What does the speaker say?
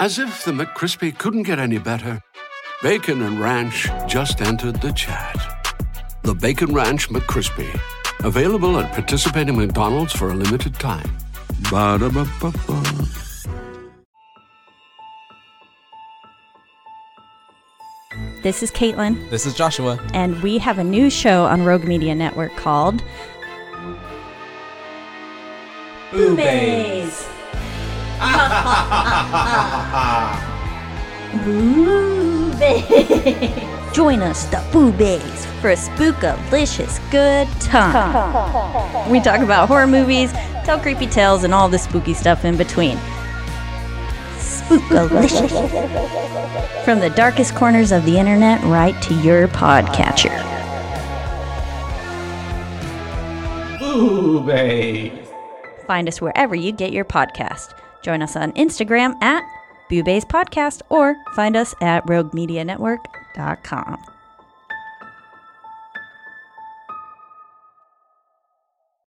As if the McCrispy couldn't get any better, Bacon and Ranch just entered the chat. The Bacon Ranch McCrispy, available at participating McDonald's for a limited time. Ba-da-ba-ba-ba. This is Caitlin, This is Joshua. and we have a new show on Rogue Media Network called Boobies. Boo Baes. Join us, the Boo Baes, for a spookalicious good time. We talk about horror movies, tell creepy tales, and all the spooky stuff in between. Spookalicious. From the darkest corners of the internet right to your podcatcher. Boo Baes. Find us wherever you get your podcast. Join us on Instagram at Boo Baes Podcast or find us at roguemedianetwork.com.